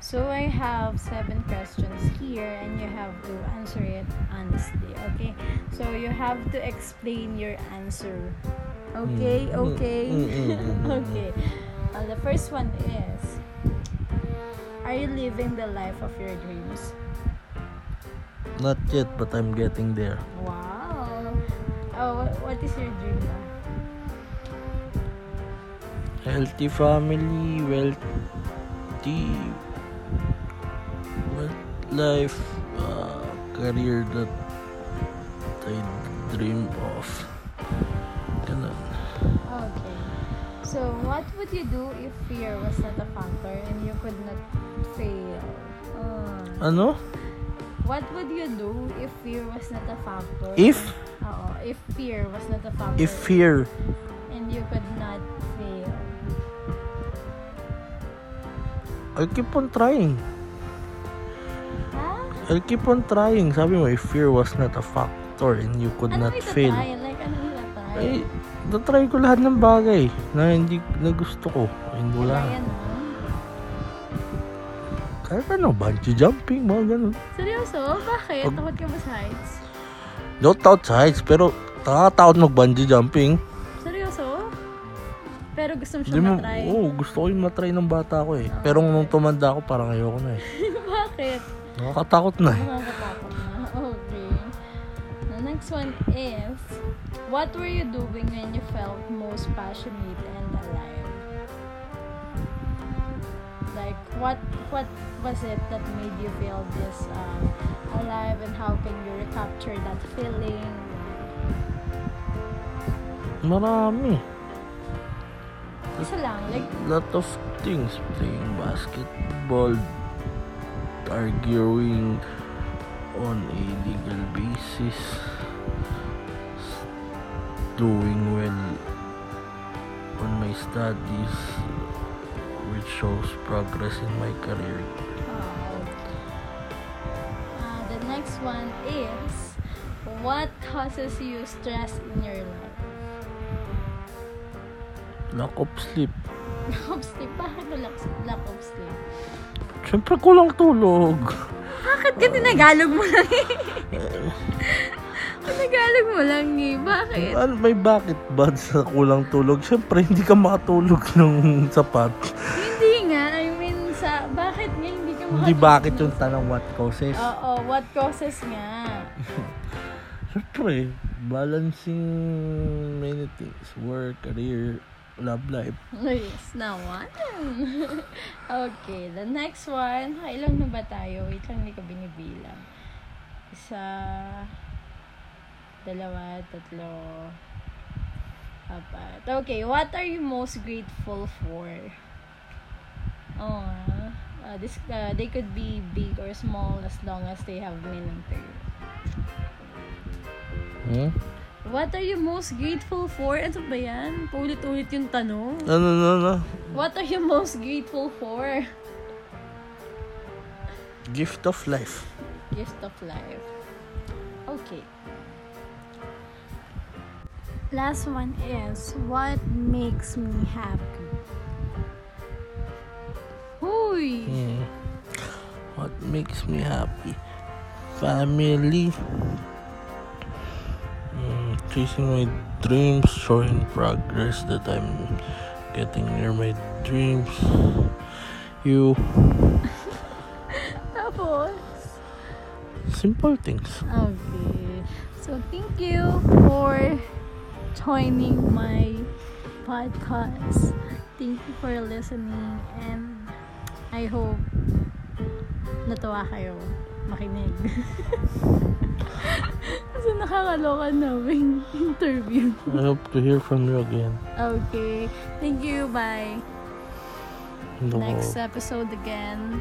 So I have seven questions here and you have to answer it honestly, okay? So you have to explain your answer. Okay, Mm, okay. mm, mm, mm, okay. Uh, the first one is Are you living the life of your dreams? Not yet, but I'm getting there. Wow. Oh, what, is your dream? Healthy family, wealthy, wealth life, uh, career that I dream of. Ganun. Okay. So, what would you do if fear was not a factor and you could not fail? Uh, Ano? what would you do if fear was not a factor? If? Oo, if fear was not a factor. If fear, And you could not fail. I'll keep on trying. Ha? I'll keep on trying. Sabi mo, if fear was not a factor and you could Ano not fail. try? Like, ano? Ay, natry ko lahat ng bagay na hindi na gusto ko. Hindi wala. Ah. Kahit ano, bungee jumping, mga ganun. Seryoso? Bakit? Pag- Takot ka ba sa heights? Don't out sa heights, pero nakakatakot mag bungee jumping. Pero gusto mo Hindi siya mo, matry? oo, gusto ko yung matry ng bata ko eh. Pero nung tumanda ako, parang ayoko na eh. Bakit? Nakakatakot na eh. Nakakatakot na. Okay. The next one is, what were you doing when you felt most passionate and alive? Like, what what was it that made you feel this um, alive and how can you recapture that feeling? Marami. Isa lang, like, lot of things. Playing basketball, arguing on a legal basis, doing well on my studies, which shows progress in my career. oh. Uh, the next one is, what causes you stress in your life? Lack of sleep. Lack of sleep? Bakit mo lack, lack of sleep? Siyempre kulang tulog. Bakit ka tinagalog mo lang eh? tinagalog mo lang eh. Bakit? Ano, may bakit ba sa kulang tulog? Siyempre hindi ka makatulog ng sapat. Hindi nga. I mean, sa, bakit nga hindi ka Hindi makatulog bakit ng- yung tanong what causes. Oo, what causes nga? Siyempre, balancing many things. Work, career, love life. Yes, na one. okay, the next one. Ha, ilang na ba tayo? Wait lang, hindi ko binibilang. Isa, dalawa, tatlo, apat. Okay, what are you most grateful for? Oh, uh, this, uh, they could be big or small as long as they have meaning to you. Hmm? What are you most grateful for? Ano ba yan? Paulit-ulit yung tanong. Ano, ano, ano? What are you most grateful for? Gift of life. Gift of life. Okay. Last one is what makes me happy? Huy! Hmm. What makes me happy? Family. Chasing my dreams, showing progress that I'm getting near my dreams. You. Tapos? Simple things. Okay. So, thank you for joining my podcast. Thank you for listening and I hope natuwa kayo makinig. Kasi nakakaloka naming interview. I hope to hear from you again. Okay. Thank you. Bye. No. Next episode again.